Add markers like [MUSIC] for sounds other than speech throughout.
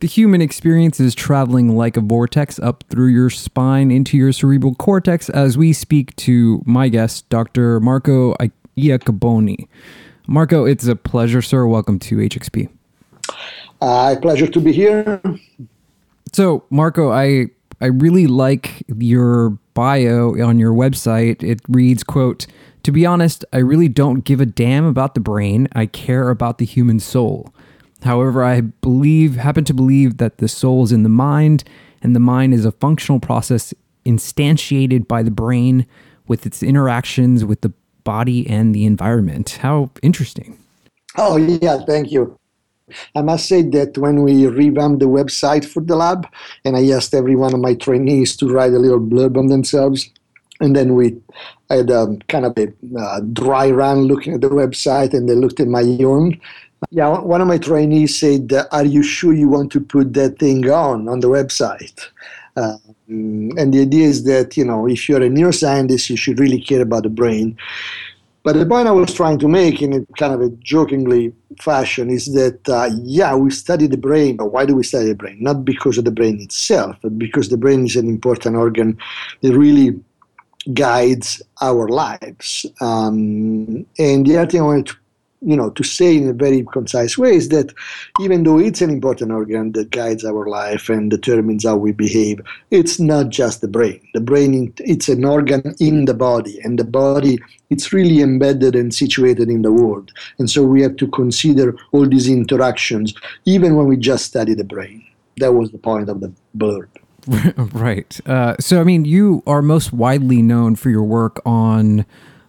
The human experience is traveling like a vortex up through your spine into your cerebral cortex as we speak to my guest, Dr. Marco Iacoboni. Marco, it's a pleasure, sir. Welcome to HXP. Uh, pleasure to be here. So, Marco, I I really like your bio on your website. It reads, quote, to be honest, I really don't give a damn about the brain. I care about the human soul. However, I believe, happen to believe that the soul is in the mind, and the mind is a functional process instantiated by the brain with its interactions with the body and the environment. How interesting. Oh, yeah, thank you. I must say that when we revamped the website for the lab, and I asked every one of my trainees to write a little blurb on themselves, and then we had a kind of a uh, dry run looking at the website, and they looked at my own. Yeah, one of my trainees said, "Are you sure you want to put that thing on on the website?" Um, and the idea is that you know, if you're a neuroscientist, you should really care about the brain. But the point I was trying to make in a kind of a jokingly fashion is that, uh, yeah, we study the brain, but why do we study the brain? Not because of the brain itself, but because the brain is an important organ that really guides our lives. Um, and the other thing I wanted to you know, to say in a very concise way is that even though it's an important organ that guides our life and determines how we behave, it's not just the brain. The brain, it's an organ in the body, and the body, it's really embedded and situated in the world. And so we have to consider all these interactions, even when we just study the brain. That was the point of the blurb. [LAUGHS] right. Uh, so, I mean, you are most widely known for your work on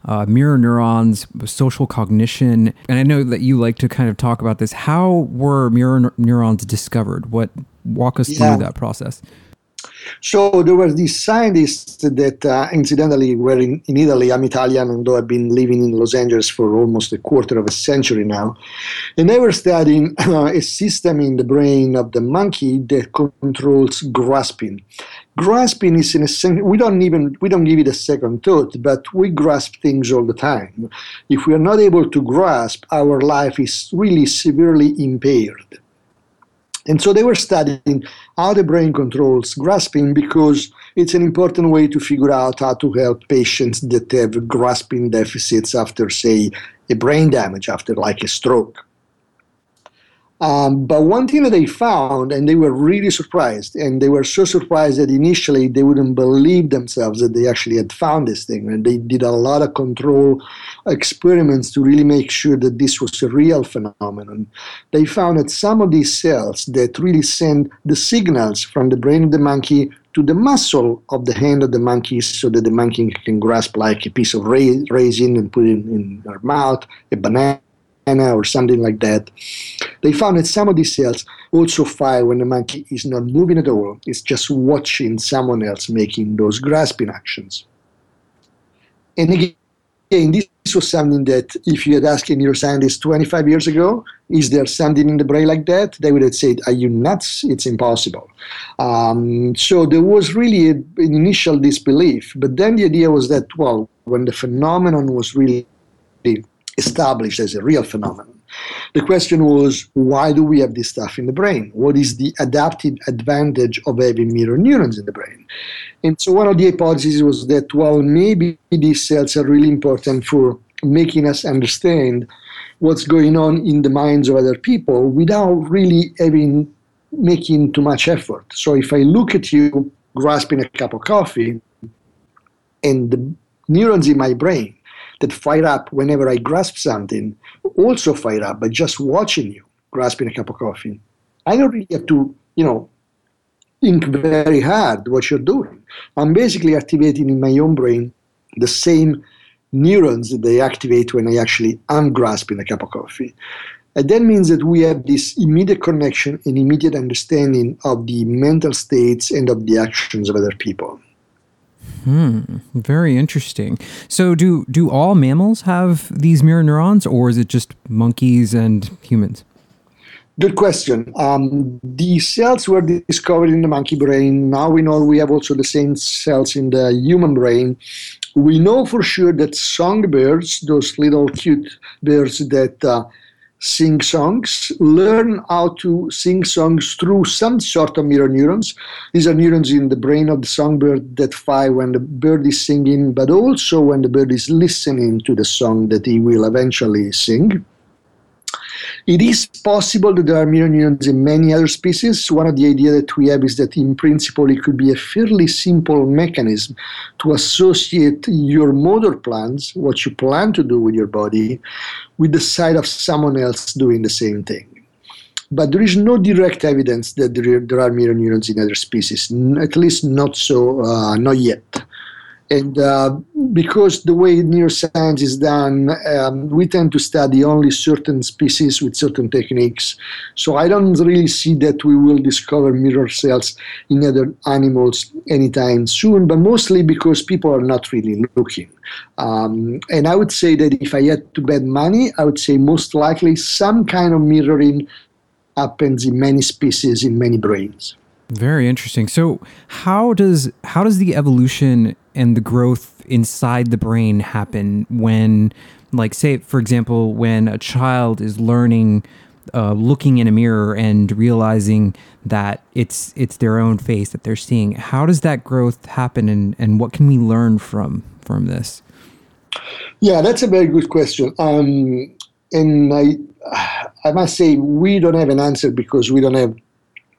uh, mirror neurons, social cognition. And I know that you like to kind of talk about this. How were mirror neurons discovered? What walk us yeah. through that process? So there were these scientists that, uh, incidentally, were in, in Italy. I'm Italian, although I've been living in Los Angeles for almost a quarter of a century now. And they were studying uh, a system in the brain of the monkey that controls grasping grasping is in a sense we don't even we don't give it a second thought but we grasp things all the time if we are not able to grasp our life is really severely impaired and so they were studying how the brain controls grasping because it's an important way to figure out how to help patients that have grasping deficits after say a brain damage after like a stroke um, but one thing that they found, and they were really surprised, and they were so surprised that initially they wouldn't believe themselves that they actually had found this thing. And they did a lot of control experiments to really make sure that this was a real phenomenon. They found that some of these cells that really send the signals from the brain of the monkey to the muscle of the hand of the monkey so that the monkey can grasp like a piece of raisin and put it in, in their mouth, a banana or something like that. They found that some of these cells also fire when the monkey is not moving at all, it's just watching someone else making those grasping actions. And again, this was something that if you had asked a neuroscientist 25 years ago, is there something in the brain like that? They would have said, Are you nuts? It's impossible. Um, so there was really a, an initial disbelief. But then the idea was that, well, when the phenomenon was really established as a real phenomenon. The question was, why do we have this stuff in the brain? What is the adaptive advantage of having mirror neurons in the brain? And so one of the hypotheses was that, well, maybe these cells are really important for making us understand what's going on in the minds of other people without really having making too much effort. So if I look at you grasping a cup of coffee and the neurons in my brain that fire up whenever I grasp something also fire up by just watching you grasping a cup of coffee. I don't really have to, you know, think very hard what you're doing. I'm basically activating in my own brain the same neurons that they activate when I actually am grasping a cup of coffee. And that means that we have this immediate connection and immediate understanding of the mental states and of the actions of other people. Hmm, very interesting. So, do do all mammals have these mirror neurons, or is it just monkeys and humans? Good question. Um, the cells were discovered in the monkey brain. Now we know we have also the same cells in the human brain. We know for sure that songbirds, those little cute birds that uh, sing songs, learn how to sing songs through some sort of mirror neurons. These are neurons in the brain of the songbird that fire when the bird is singing, but also when the bird is listening to the song that he will eventually sing. It is possible that there are mirror neurons in many other species. One of the ideas that we have is that in principle it could be a fairly simple mechanism to associate your motor plans, what you plan to do with your body, with the sight of someone else doing the same thing. But there is no direct evidence that there, are mirror neurons in other species, at least not so, uh, not yet. And uh, because the way neuroscience is done, um, we tend to study only certain species with certain techniques. So I don't really see that we will discover mirror cells in other animals anytime soon, but mostly because people are not really looking. Um, and I would say that if I had to bet money, I would say most likely some kind of mirroring happens in many species, in many brains. Very interesting. So, how does how does the evolution and the growth inside the brain happen when, like, say, for example, when a child is learning, uh, looking in a mirror and realizing that it's it's their own face that they're seeing? How does that growth happen, and and what can we learn from from this? Yeah, that's a very good question. Um, and I [SIGHS] I must say we don't have an answer because we don't have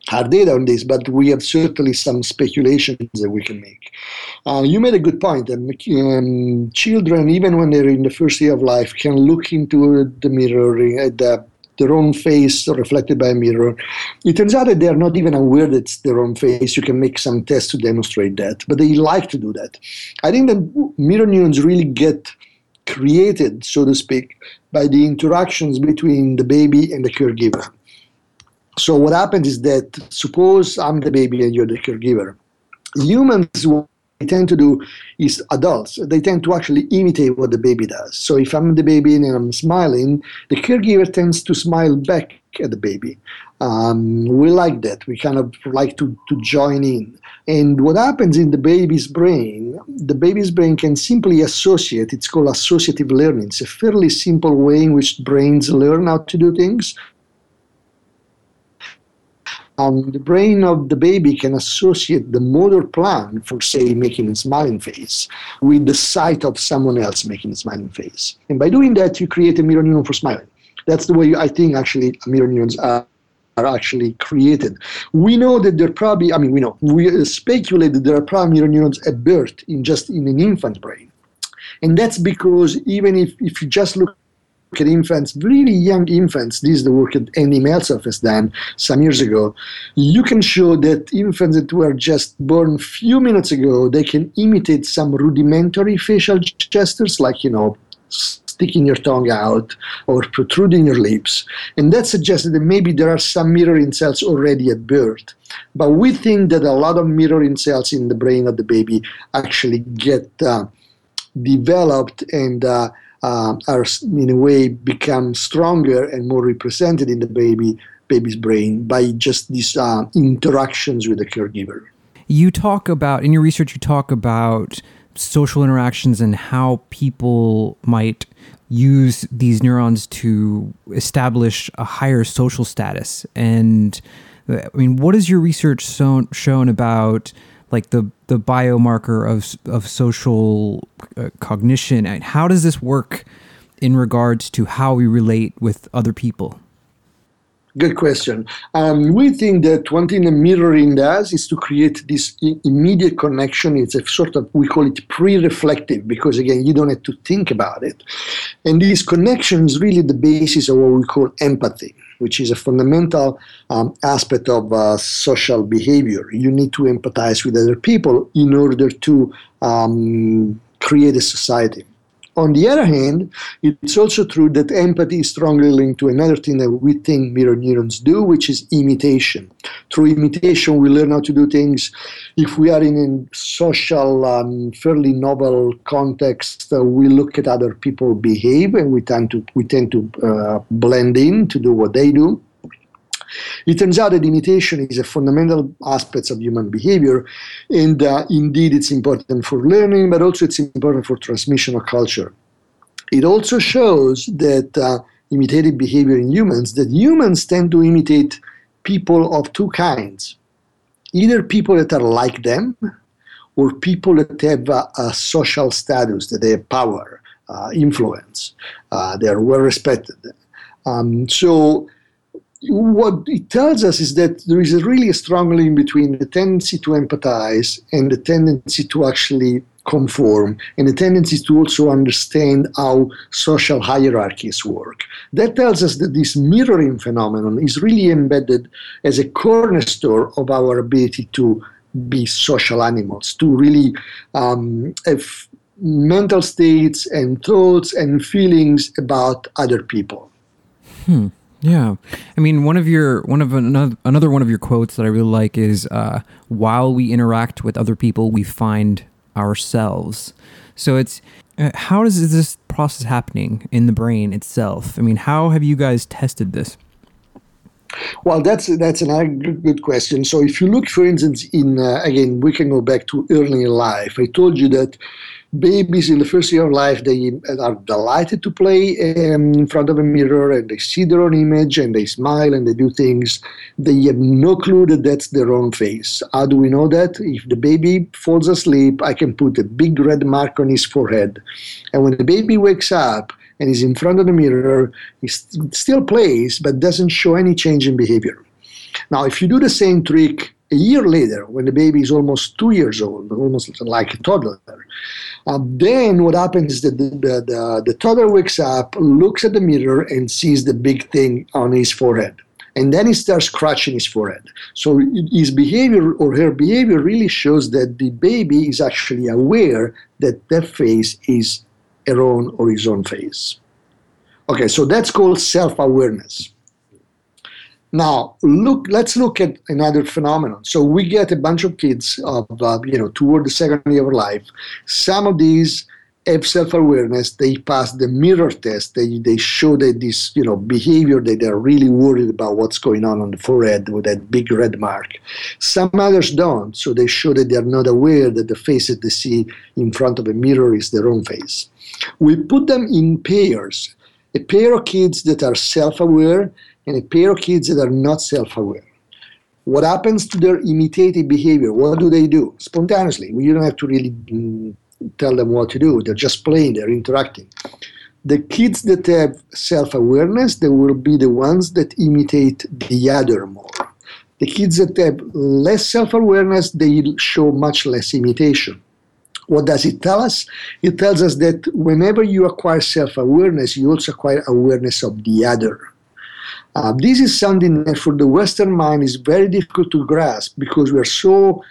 hard data on this, but we have certainly some speculations that we can make. Uh, you made a good point. Um, children, even when they're in the first year of life, can look into the mirror at the, their own face reflected by a mirror. It turns out that they're not even aware that it's their own face. You can make some tests to demonstrate that, but they like to do that. I think that mirror neurons really get created, so to speak, by the interactions between the baby and the caregiver. So what happens is that suppose I'm the baby and you're the caregiver. Humans what they tend to do is adults. They tend to actually imitate what the baby does. So if I'm the baby and I'm smiling, the caregiver tends to smile back at the baby. Um, we like that. We kind of like to, to join in. And what happens in the baby's brain, the baby's brain can simply associate. It's called associative learning. It's a fairly simple way in which brains learn how to do things um, the brain of the baby can associate the motor plan for, say, making a smiling face with the sight of someone else making a smiling face. And by doing that, you create a mirror neuron for smiling. That's the way I think actually mirror neurons are are actually created. We know that there are probably, I mean, we know, we speculate that there are probably mirror neurons at birth in just in an infant brain. And that's because even if, if you just look at infants, really young infants, this is the work that Andy Meltzoff has done some years ago, you can show that infants that were just born few minutes ago, they can imitate some rudimentary facial gestures like, you know, sticking your tongue out or protruding your lips. And that suggests that maybe there are some mirroring cells already at birth. But we think that a lot of mirroring cells in the brain of the baby actually get uh, developed and uh, uh, are in a way become stronger and more represented in the baby baby's brain by just these uh, interactions with the caregiver. You talk about in your research. You talk about social interactions and how people might use these neurons to establish a higher social status. And I mean, what has your research shown, shown about like the the biomarker of of social uh, cognition and how does this work in regards to how we relate with other people Good question. Um, we think that one thing that mirroring does is to create this I- immediate connection. It's a sort of, we call it pre reflective, because again, you don't have to think about it. And this connection is really the basis of what we call empathy which is a fundamental um, aspect of uh, social behavior. You need to empathize with other people in order to um, create a society. On the other hand, it's also true that empathy is strongly linked to another thing that we think mirror neurons do, which is imitation. Through imitation, we learn how to do things. If we are in a social, um, fairly novel context, uh, we look at other people behave, and we tend to we tend to uh, blend in to do what they do. It turns out that imitation is a fundamental aspect of human behavior, and uh, indeed it's important for learning, but also it's important for transmission of culture. It also shows that uh, imitative behavior in humans, that humans tend to imitate people of two kinds either people that are like them or people that have uh, a social status, that they have power, uh, influence, uh, they are well respected. Um, so what it tells us is that there is a really a strong link between the tendency to empathize and the tendency to actually conform and the tendency to also understand how social hierarchies work. That tells us that this mirroring phenomenon is really embedded as a cornerstone of our ability to be social animals, to really um, have mental states and thoughts and feelings about other people. Hmm. Yeah, I mean, one of your one of another another one of your quotes that I really like is, uh, "While we interact with other people, we find ourselves." So it's uh, how is this process happening in the brain itself? I mean, how have you guys tested this? Well, that's that's another good question. So, if you look, for instance, in uh, again, we can go back to early life. I told you that babies in the first year of life they are delighted to play um, in front of a mirror and they see their own image and they smile and they do things. They have no clue that that's their own face. How do we know that? If the baby falls asleep i can put a big red mark on his forehead. And when the baby wakes up and is in front of the mirror he st- still plays but doesn't show any change in behavior. Now if you do the same trick a year later, when the baby is almost two years old, almost like a toddler, then what happens is that the, the, the, the toddler wakes up, looks at the mirror, and sees the big thing on his forehead. And then he starts scratching his forehead. So his behavior or her behavior really shows that the baby is actually aware that that face is her own or his own face. Okay, so that's called self awareness. Now, look. Let's look at another phenomenon. So we get a bunch of kids of uh, you know toward the second year of life. Some of these have self-awareness. They pass the mirror test. They they show that this you know behavior that they're really worried about what's going on on the forehead with that big red mark. Some others don't. So they show that they're not aware that the face that they see in front of a mirror is their own face. We put them in pairs. A pair of kids that are self-aware and a pair of kids that are not self-aware. What happens to their imitative behavior? What do they do spontaneously? You don't have to really mm, tell them what to do. They're just playing. They're interacting. The kids that have self-awareness, they will be the ones that imitate the other more. The kids that have less self-awareness, they show much less imitation. What does it tell us? It tells us that whenever you acquire self awareness, you also acquire awareness of the other. Uh, this is something that for the Western mind is very difficult to grasp because we are so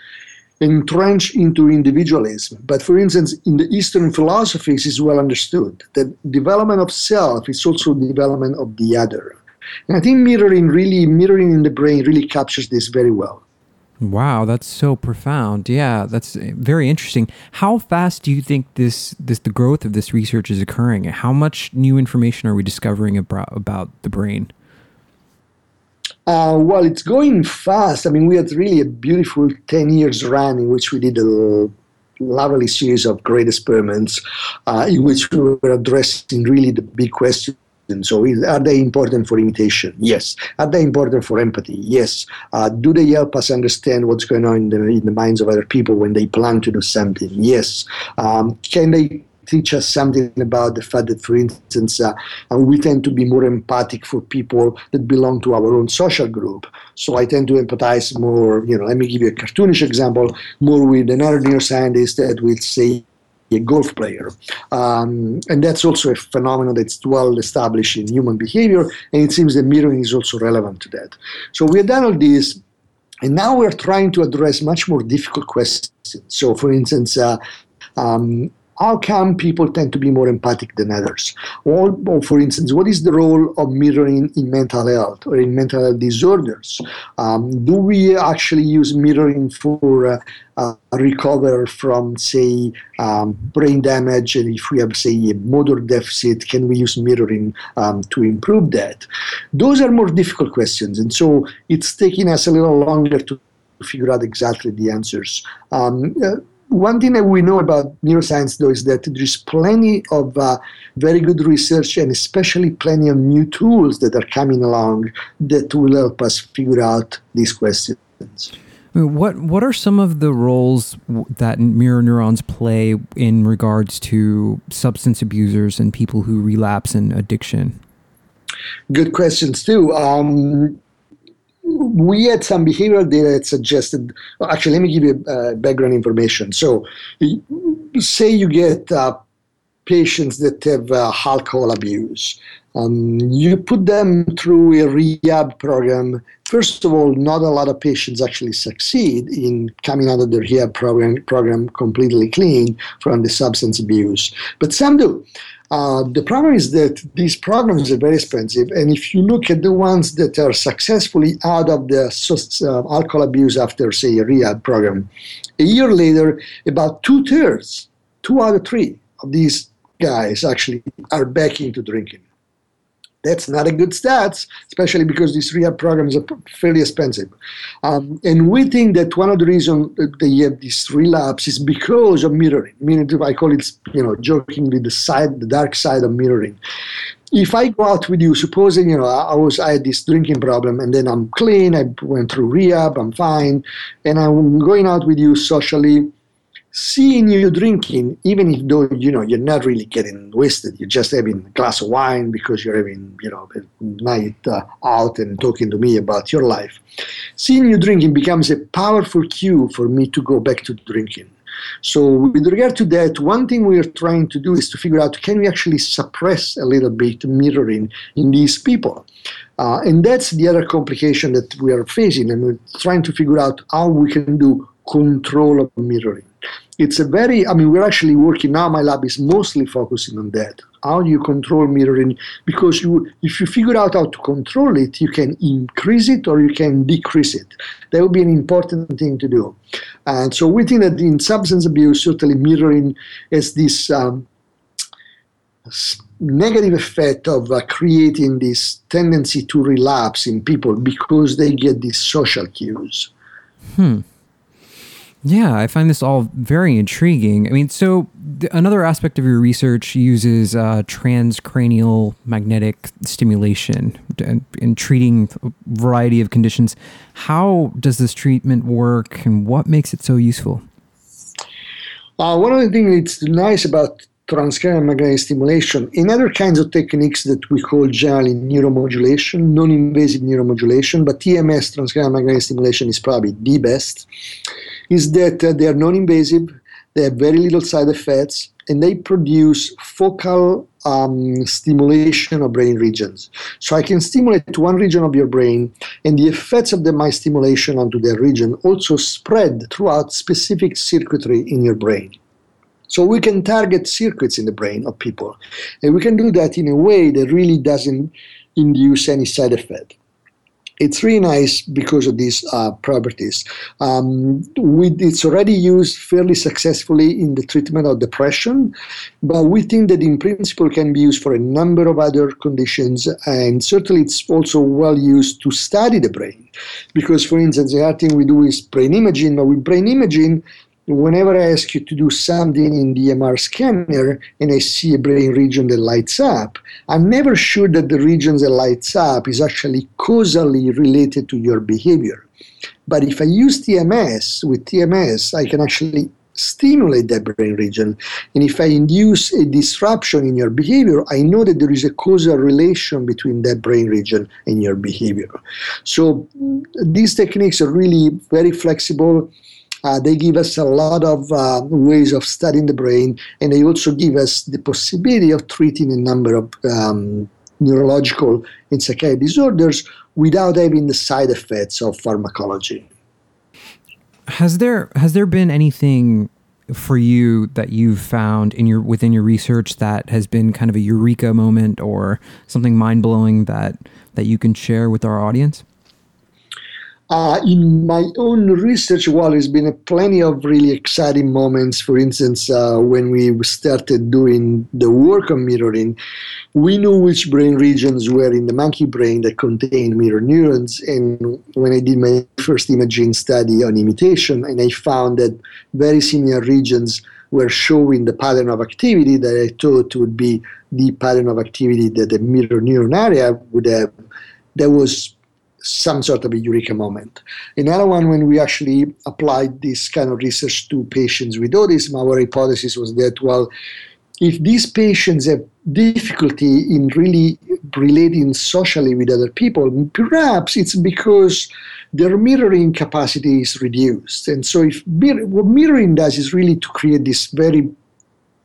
entrenched into individualism. But for instance, in the Eastern philosophies, is well understood that development of self is also development of the other. And I think mirroring really mirroring in the brain really captures this very well. Wow, that's so profound. Yeah, that's very interesting. How fast do you think this this the growth of this research is occurring? How much new information are we discovering about about the brain? Uh, well, it's going fast. I mean, we had really a beautiful 10 years run in which we did a lovely series of great experiments uh, in which we were addressing really the big questions. So, are they important for imitation? Yes. Are they important for empathy? Yes. Uh, do they help us understand what's going on in the, in the minds of other people when they plan to do something? Yes. Um, can they teach us something about the fact that, for instance, uh, we tend to be more empathic for people that belong to our own social group. So I tend to empathize more, you know, let me give you a cartoonish example, more with another neuroscientist that will say a golf player. Um, and that's also a phenomenon that's well established in human behavior, and it seems that mirroring is also relevant to that. So we have done all this, and now we're trying to address much more difficult questions. So, for instance, uh, um, how come people tend to be more empathic than others? Or, or, for instance, what is the role of mirroring in mental health or in mental health disorders? Um, do we actually use mirroring for uh, uh, recover from, say, um, brain damage? And if we have, say, a motor deficit, can we use mirroring um, to improve that? Those are more difficult questions. And so it's taking us a little longer to figure out exactly the answers. Um, uh, one thing that we know about neuroscience, though, is that there's plenty of uh, very good research and especially plenty of new tools that are coming along that will help us figure out these questions. What what are some of the roles that mirror neurons play in regards to substance abusers and people who relapse in addiction? Good questions too. Um, we had some behavioral data that suggested. Well, actually, let me give you uh, background information. So, say you get uh, patients that have uh, alcohol abuse. Um, you put them through a rehab program. First of all, not a lot of patients actually succeed in coming out of the rehab program, program completely clean from the substance abuse, but some do. Uh, the problem is that these programs are very expensive, and if you look at the ones that are successfully out of the uh, alcohol abuse after, say, a rehab program, a year later, about two thirds, two out of three of these guys actually are back into drinking. That's not a good stats, especially because these rehab programs are fairly expensive. Um, and we think that one of the reasons they have this relapse is because of mirroring. Meaning, I call it, you know, jokingly the side, the dark side of mirroring. If I go out with you, supposing you know I was I had this drinking problem, and then I'm clean, I went through rehab, I'm fine, and I'm going out with you socially seeing you drinking, even if though you know you're not really getting wasted, you're just having a glass of wine because you're having you know a night uh, out and talking to me about your life. Seeing you drinking becomes a powerful cue for me to go back to drinking. So, with regard to that, one thing we are trying to do is to figure out can we actually suppress a little bit mirroring in these people. Uh, and that's the other complication that we are facing, and we're trying to figure out how we can do control of mirroring it's a very i mean we're actually working now my lab is mostly focusing on that. How you control mirroring? Because you if you figure out how to control it you can increase it or you can decrease it. That would be an important thing to do. And so we think that in substance abuse certainly mirroring has this um, negative effect of uh, creating this tendency to relapse in people because they get these social cues. Hmm yeah, I find this all very intriguing. I mean, so th- another aspect of your research uses uh, transcranial magnetic stimulation in, in treating a variety of conditions. How does this treatment work, and what makes it so useful? Uh, one of the things that's nice about transcranial magnetic stimulation in other kinds of techniques that we call generally neuromodulation, non-invasive neuromodulation, but TMS, transcranial magnetic stimulation, is probably the best is that uh, they are non-invasive, they have very little side effects, and they produce focal um, stimulation of brain regions. So I can stimulate one region of your brain, and the effects of the, my stimulation onto that region also spread throughout specific circuitry in your brain. So we can target circuits in the brain of people, and we can do that in a way that really doesn't induce any side effect it's really nice because of these uh, properties. Um, we, it's already used fairly successfully in the treatment of depression, but we think that in principle can be used for a number of other conditions, and certainly it's also well used to study the brain. Because, for instance, the other thing we do is brain imaging, but with brain imaging, whenever I ask you to do something in the MR scanner and I see a brain region that lights up, I'm never sure that the region that lights up is actually causally related to your behavior. But if I use TMS, with TMS, I can actually stimulate that brain region. And if I induce a disruption in your behavior, I know that there is a causal relation between that brain region and your behavior. So these techniques are really very flexible uh, they give us a lot of uh, ways of studying the brain, and they also give us the possibility of treating a number of um, neurological and psychiatric disorders without having the side effects of pharmacology. Has there has there been anything for you that you've found in your within your research that has been kind of a eureka moment or something mind blowing that that you can share with our audience? Uh, in my own research, well, there's been plenty of really exciting moments. For instance, uh, when we started doing the work on mirroring, we knew which brain regions were in the monkey brain that contained mirror neurons. And when I did my first imaging study on imitation, and I found that very similar regions were showing the pattern of activity that I thought would be the pattern of activity that the mirror neuron area would have. That was some sort of a eureka moment. Another one, when we actually applied this kind of research to patients with autism, our hypothesis was that, well, if these patients have difficulty in really relating socially with other people, perhaps it's because their mirroring capacity is reduced. And so, if what mirroring does is really to create this very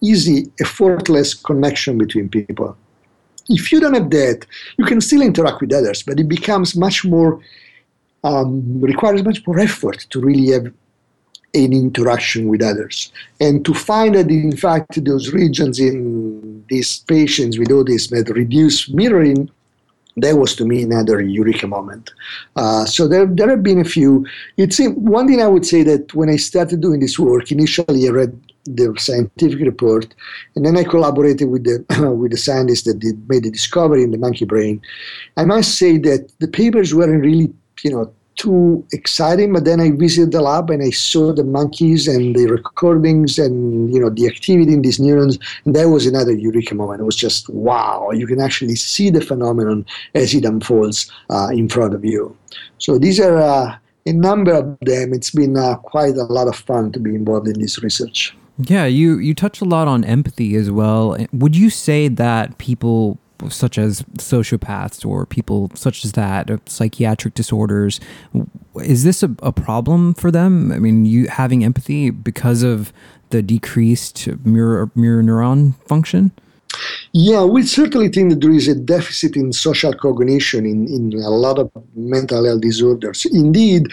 easy, effortless connection between people if you don't have that, you can still interact with others, but it becomes much more, um, requires much more effort to really have an interaction with others. And to find that, in fact, those regions in these patients with autism that reduce mirroring, that was to me another eureka moment. Uh, so there, there have been a few. It's one thing I would say that when I started doing this work, initially I read the scientific report, and then I collaborated with the [CLEARS THROAT] with the scientists that did, made the discovery in the monkey brain. I must say that the papers weren't really, you know, too exciting. But then I visited the lab and I saw the monkeys and the recordings and you know the activity in these neurons, and that was another eureka moment. It was just wow! You can actually see the phenomenon as it unfolds uh, in front of you. So these are. Uh, a number of them. It's been uh, quite a lot of fun to be involved in this research. Yeah, you you touch a lot on empathy as well. Would you say that people such as sociopaths or people such as that, uh, psychiatric disorders, is this a, a problem for them? I mean, you having empathy because of the decreased mirror mirror neuron function? Yeah, we certainly think that there is a deficit in social cognition in, in a lot of mental health disorders. Indeed,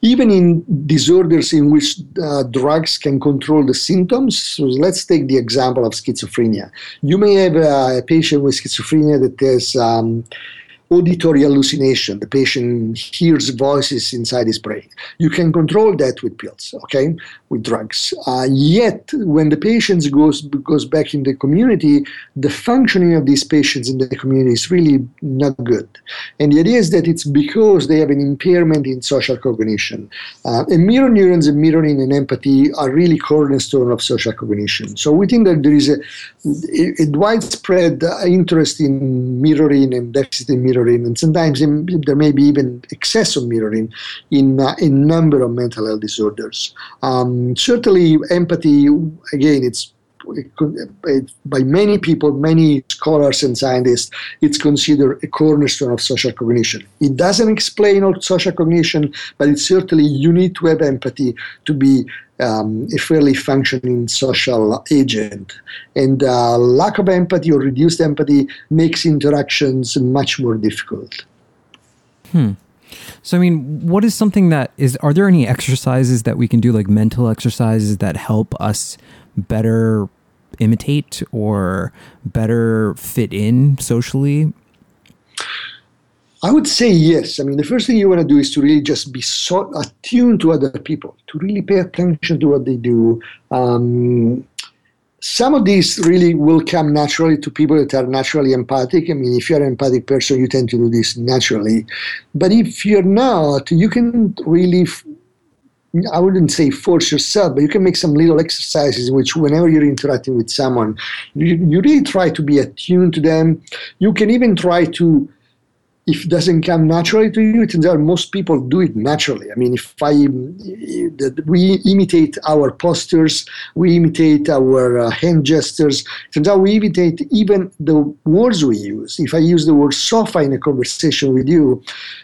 even in disorders in which uh, drugs can control the symptoms, so let's take the example of schizophrenia. You may have a, a patient with schizophrenia that has um, auditory hallucination. The patient hears voices inside his brain. You can control that with pills, okay, with drugs. Uh, yet, when the patient goes goes back in the community, the functioning of these patients in the community is really not good. And the idea is that it's because they have an impairment in social cognition. Uh, and mirror neurons and mirroring and empathy are really cornerstone of social cognition. So we think that there is a, a, widespread interest in mirroring and deficit in mirroring mirroring, and sometimes there may be even excess of mirroring in uh, a number of mental health disorders. Um, certainly, empathy, again, it's by many people, many scholars and scientists, it's considered a cornerstone of social cognition. It doesn't explain all social cognition, but it's certainly you need to have empathy to be um, a fairly functioning social agent. And uh, lack of empathy or reduced empathy makes interactions much more difficult. Hmm. So, I mean, what is something that is, are there any exercises that we can do, like mental exercises that help us better imitate or better fit in socially? I would say yes. I mean, the first thing you want to do is to really just be so attuned to other people, to really pay attention to what they do. Um, some of these really will come naturally to people that are naturally empathic. I mean, if you're an empathic person, you tend to do this naturally. But if you're not, you can really I wouldn't say force yourself, but you can make some little exercises in which, whenever you're interacting with someone, you, you really try to be attuned to them. You can even try to if it doesn't come naturally to you, it out most people do it naturally. I mean, if I we imitate our postures, we imitate our uh, hand gestures. Turns out we imitate even the words we use. If I use the word sofa in a conversation with you,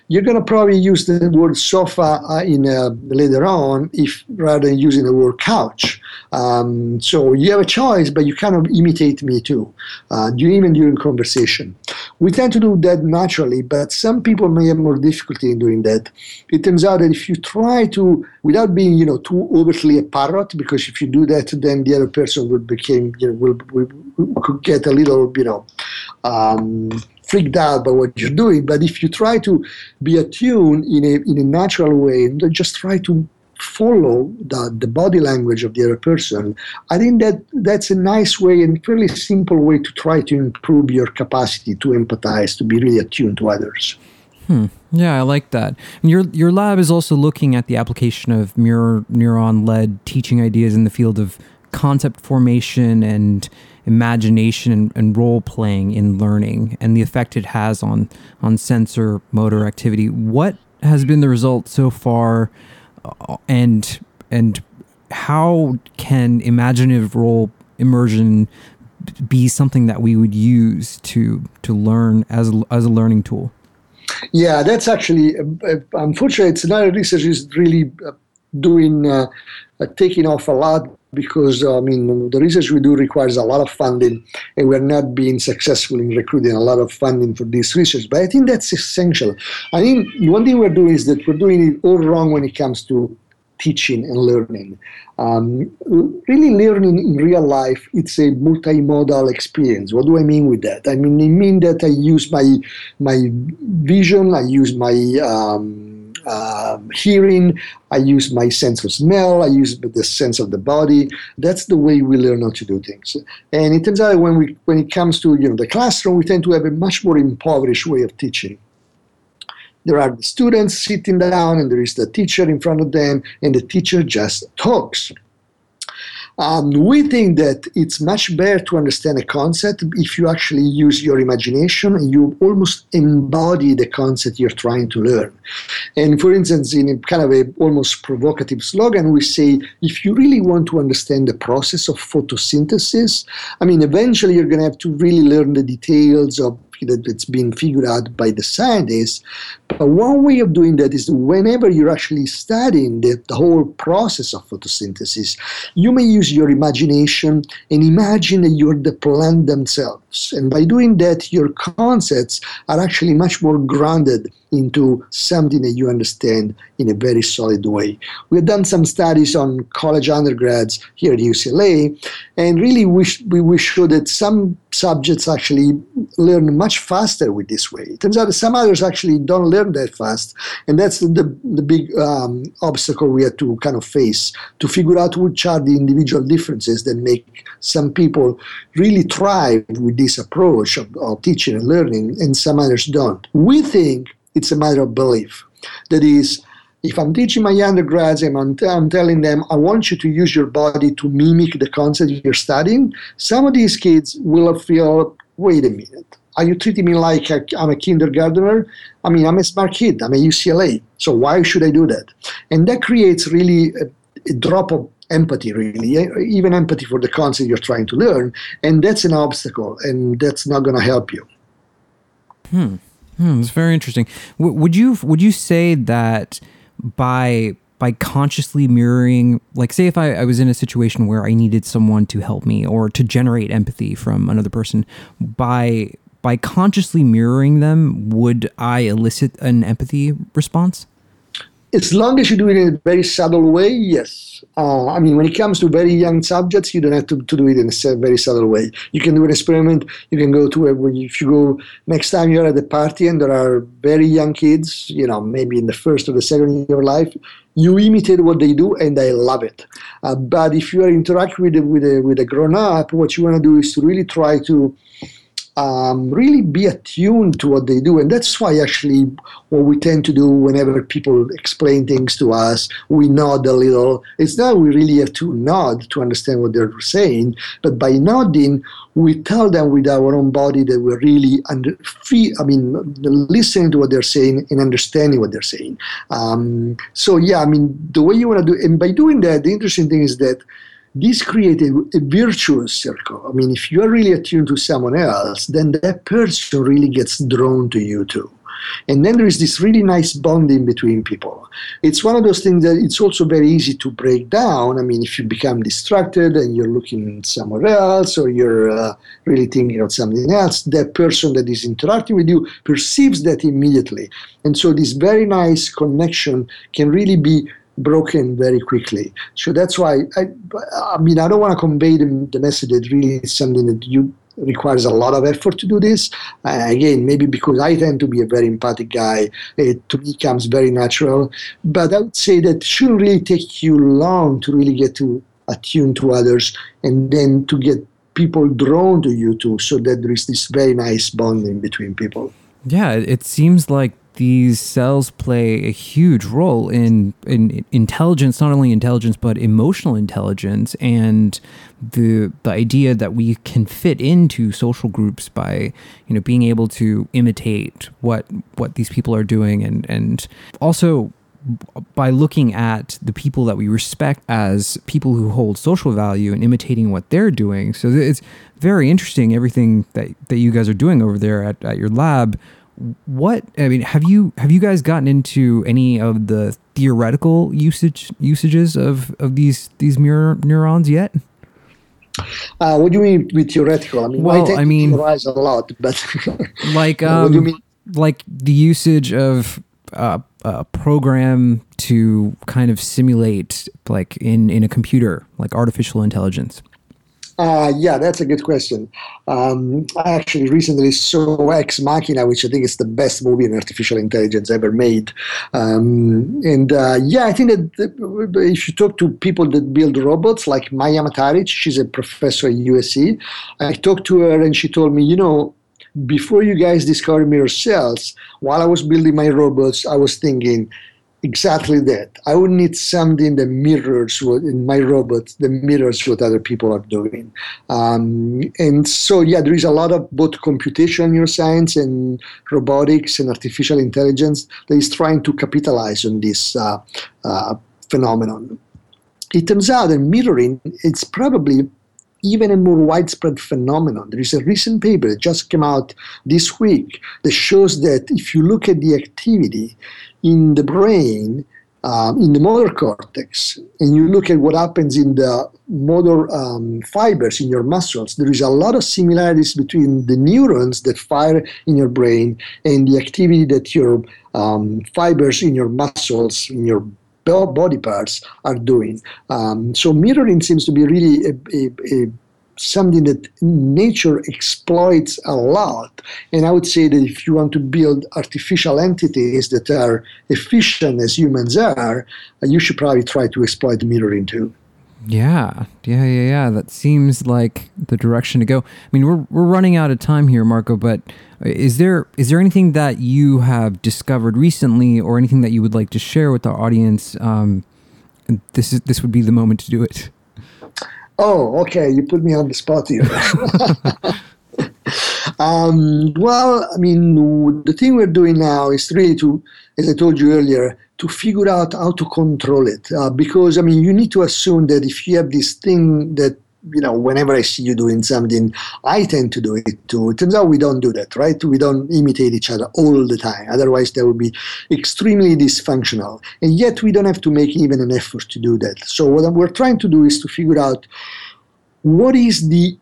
you're going to probably use the word sofa uh, in uh, later on, if rather than using the word couch. Um, so you have a choice, but you kind of imitate me too, uh, even during conversation. we tend to do that naturally, but some people may have more difficulty in doing that. It turns out that if you try to, without being, you know, too overtly a parrot, because if you do that, then the other person will become, you know, will, will, will could get a little, you know, um, freaked out by what you're doing. But if you try to be attuned in a in a natural way, and just try to follow the, the body language of the other person, I think that that's a nice way and fairly simple way to try to improve your capacity to empathize, to be really attuned to others. Hmm. Yeah, I like that. And your your lab is also looking at the application of mirror neuron led teaching ideas in the field of concept formation and imagination and, and, role playing in learning and the effect it has on on sensor motor activity. What has been the result so far and and how can imaginative role immersion be something that we would use to to learn as a, as a learning tool? Yeah, that's actually uh, unfortunately it's not research is really uh, doing uh, uh, taking off a lot because I mean the research we do requires a lot of funding, and we're not being successful in recruiting a lot of funding for this research. But I think that's essential. I think one thing we're doing is that we're doing it all wrong when it comes to teaching and learning. Um, really, learning in real life, it's a multimodal experience. What do I mean with that? I mean, I mean that I use my my vision, I use my um, uh, hearing, I use my sense of smell, I use the sense of the body. That's the way we learn how to do things. And it turns out when we when it comes to you know the classroom, we tend to have a much more impoverished way of teaching there are the students sitting down and there is the teacher in front of them and the teacher just talks um, we think that it's much better to understand a concept if you actually use your imagination and you almost embody the concept you're trying to learn. And for instance, in a kind of a almost provocative slogan, we say if you really want to understand the process of photosynthesis, I mean, eventually you're going to have to really learn the details of that it's been figured out by the scientists. But one way of doing that is whenever you're actually studying the, the whole process of photosynthesis, you may use your imagination and imagine that you're the plant themselves. And by doing that, your concepts are actually much more grounded into something that you understand in a very solid way. We've done some studies on college undergrads here at UCLA, and really we, we, we show that some subjects actually learn much faster with this way. It turns out some others actually don't learn that fast, and that's the, the, big um, obstacle we had to kind of face to figure out which are the individual differences that make some people really thrive with this approach of, of teaching and learning, and some others don't. We think it's a matter of belief. That is, if I'm teaching my undergrads and I'm, I'm, telling them, I want you to use your body to mimic the concept you're studying, some of these kids will feel, wait a minute, are you treating me like i am a kindergartner? I mean, I'm a smart kid, I'm a UCLA, so why should I do that? And that creates really a, a drop of empathy, really, even empathy for the concept you're trying to learn, and that's an obstacle, and that's not going to help you. Hmm. Hmm, it's very interesting. W- would you would you say that by by consciously mirroring, like, say, if I, I was in a situation where I needed someone to help me or to generate empathy from another person, by by consciously mirroring them, would I elicit an empathy response? As long as you do it in a very subtle way, yes. Uh, I mean, when it comes to very young subjects, you don't have to, to do it in a very subtle way. You can do an experiment. You can go to a, if you go next time you're at a party and there are very young kids, you know, maybe in the first or the second year of life, you imitate what they do and they love it. Uh, but if you are interacting with with a, with a grown up, what you want to do is to really try to um, really be attuned to what they do. And that's why, actually, what we tend to do whenever people explain things to us, we nod a little. It's not we really have to nod to understand what they're saying, but by nodding, we tell them with our own body that we're really under, I mean, listening to what they're saying and understanding what they're saying. Um, so, yeah, I mean, the way you want to do, and by doing that, the interesting thing is that this creates a, a, virtuous circle. I mean, if you are really attuned to someone else, then that person really gets drawn to you too. And then there is this really nice bonding between people. It's one of those things that it's also very easy to break down. I mean, if you become distracted and you're looking somewhere else or you're uh, really thinking of something else, that person that is interacting with you perceives that immediately. And so this very nice connection can really be broken very quickly. So that's why I, I mean I don't want to convey the, the message that really is something that you requires a lot of effort to do this. Uh, again, maybe because I tend to be a very empathic guy, it to me comes very natural. But I would say that it shouldn't really take you long to really get to attune to others and then to get people drawn to you too, so that there is this very nice bonding between people. Yeah, it seems like these cells play a huge role in in intelligence, not only intelligence but emotional intelligence, and the the idea that we can fit into social groups by you know being able to imitate what what these people are doing, and and also by looking at the people that we respect as people who hold social value and imitating what they're doing. So it's very interesting everything that, that you guys are doing over there at, at your lab what I mean, have you have you guys gotten into any of the theoretical usage usages of of these these mirror neurons yet? Uh, what do you mean with theoretical? I mean, well, I, I mean, theorize a lot, but [LAUGHS] like, um, what do you um, mean? Like the usage of uh, a program to kind of simulate, like in in a computer, like artificial intelligence. Uh, yeah, that's a good question. Um, I actually recently saw Ex Machina, which I think is the best movie in artificial intelligence ever made. Um, and uh, yeah, I think that if you talk to people that build robots, like Maja Mataric, she's a professor at USC, I talked to her and she told me, you know, before you guys discovered mirror cells, while I was building my robots, I was thinking, exactly that. I would need something that mirrors what in my robot, that mirrors what other people are doing. Um, and so, yeah, there is a lot of both computation neuroscience and robotics and artificial intelligence that is trying to capitalize on this uh, uh, phenomenon. It turns out that mirroring it's probably even a more widespread phenomenon. There is a recent paper that just came out this week that shows that if you look at the activity in the brain, um, in the motor cortex, and you look at what happens in the motor um, fibers in your muscles, there is a lot of similarities between the neurons that fire in your brain and the activity that your um, fibers in your muscles, in your body parts, are doing. Um, so mirroring seems to be really a, a, a something that nature exploits a lot. And I would say that if you want to build artificial entities that are efficient as humans are, you should probably try to exploit the mirroring too. Yeah, yeah, yeah, yeah. That seems like the direction to go. I mean, we're we're running out of time here, Marco. But is there is there anything that you have discovered recently, or anything that you would like to share with our audience? Um, this is this would be the moment to do it. Oh, okay. You put me on the spot here. [LAUGHS] um, well, I mean, the thing we're doing now is really to, as I told you earlier, to figure out how to control it. Uh, because, I mean, you need to assume that if you have this thing that you know, whenever I see you doing something, I tend to do it too. It turns out we don't do that, right? We don't imitate each other all the time. Otherwise, that would be extremely dysfunctional. And yet, we don't have to make even an effort to do that. So, what we're trying to do is to figure out what is the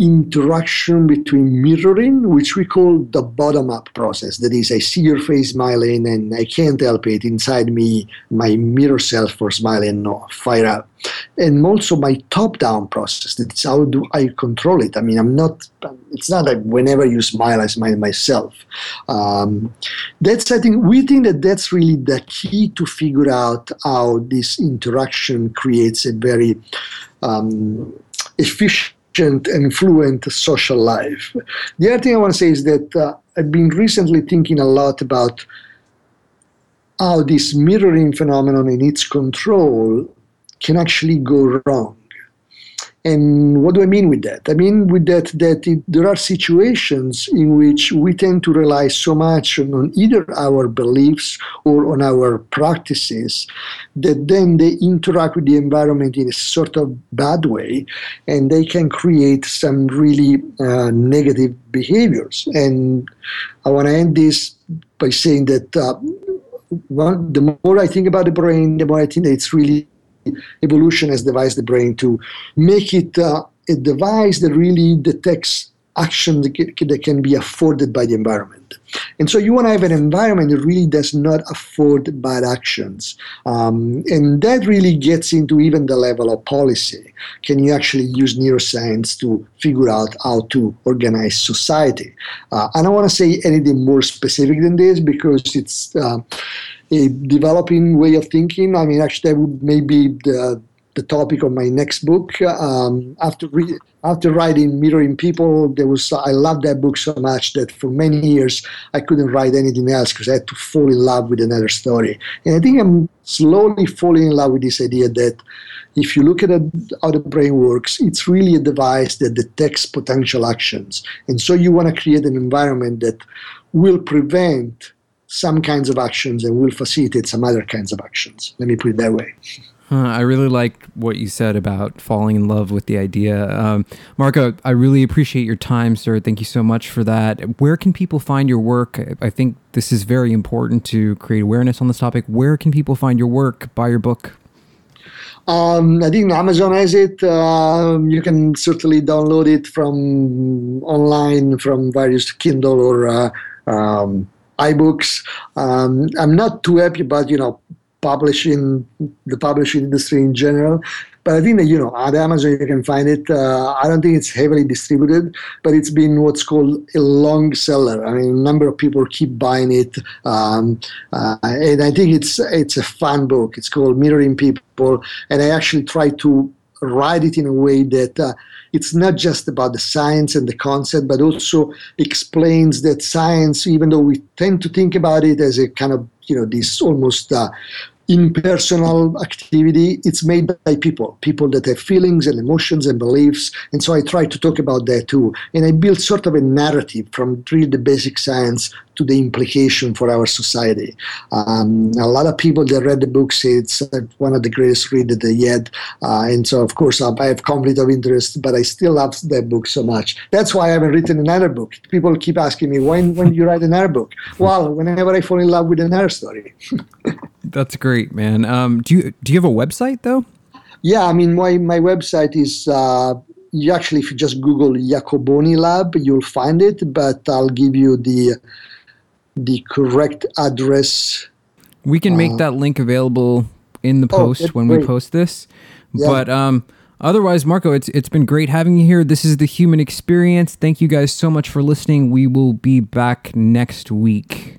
interaction between mirroring, which we call the bottom up process. That is, I see your face smiling and I can't help it. Inside me, my mirror cells for smiling no, fire up. And also my top down process. That's how do I control it? I mean, I'm not, it's not like whenever you smile, I smile myself. Um, that's, I think, we think that that's really the key to figure out how this interaction creates a very um, efficient and fluent social life. The other thing I want to say is that uh, I've been recently thinking a lot about how this mirroring phenomenon in its control can actually go wrong. And what do I mean with that? I mean with that that it, there are situations in which we tend to rely so much on, on, either our beliefs or on our practices that then they interact with the environment in a sort of bad way, and they can create some really uh, negative behaviors. And I want to end this by saying that. Uh, one, the more I think about the brain, the more I think that it's really evolution has devised the brain to make it uh, a device that really detects action that can be afforded by the environment. And so you want to have an environment that really does not afford bad actions. Um, and that really gets into even the level of policy. Can you actually use neuroscience to figure out how to organize society? Uh, I don't want to say anything more specific than this because it's. Uh, a developing way of thinking. I mean, actually, that would maybe the the topic of my next book. Um, after re- after writing Mirroring People, there was I loved that book so much that for many years I couldn't write anything else because I had to fall in love with another story. And I think I'm slowly falling in love with this idea that if you look at how the brain works, it's really a device that detects potential actions. And so you want to create an environment that will prevent some kinds of actions and will facilitate some other kinds of actions. Let me put it that way. Huh, I really liked what you said about falling in love with the idea. Um, Marco, I really appreciate your time, sir. Thank you so much for that. Where can people find your work? I think this is very important to create awareness on this topic. Where can people find your work, buy your book? Um, I think Amazon has it. Uh, you can certainly download it from online from various Kindle or uh, um, iBooks. Um, I'm not too happy about you know publishing the publishing industry in general. But I think that you know at Amazon you can find it. Uh, I don't think it's heavily distributed, but it's been what's called a long seller. I mean, a number of people keep buying it, um, uh, and I think it's it's a fun book. It's called Mirroring People, and I actually try to write it in a way that uh, it's not just about the science and the concept, but also explains that science, even though we tend to think about it as a kind of you know this almost uh, impersonal activity. It's made by people, people that have feelings and emotions and beliefs. And so I try to talk about that too. And I build sort of a narrative from really the basic science to the implication for our society. Um, a lot of people that read the book say it's uh, one of the greatest read that they had. Uh, and so, of course, I have conflict of interest, but I still love that book so much. That's why I haven't written another book. People keep asking me, when, when you write another book? Well, whenever I fall in love with another story. [LAUGHS] That's great, man. Um, do you do you have a website though? Yeah, I mean, my my website is uh, you actually if you just Google Iacoboni Lab, you'll find it. But I'll give you the the correct address. We can make uh, that link available in the oh, post oh, when great. we post this. Yeah. But um, otherwise, Marco, it's it's been great having you here. This is the Human Experience. Thank you guys so much for listening. We will be back next week.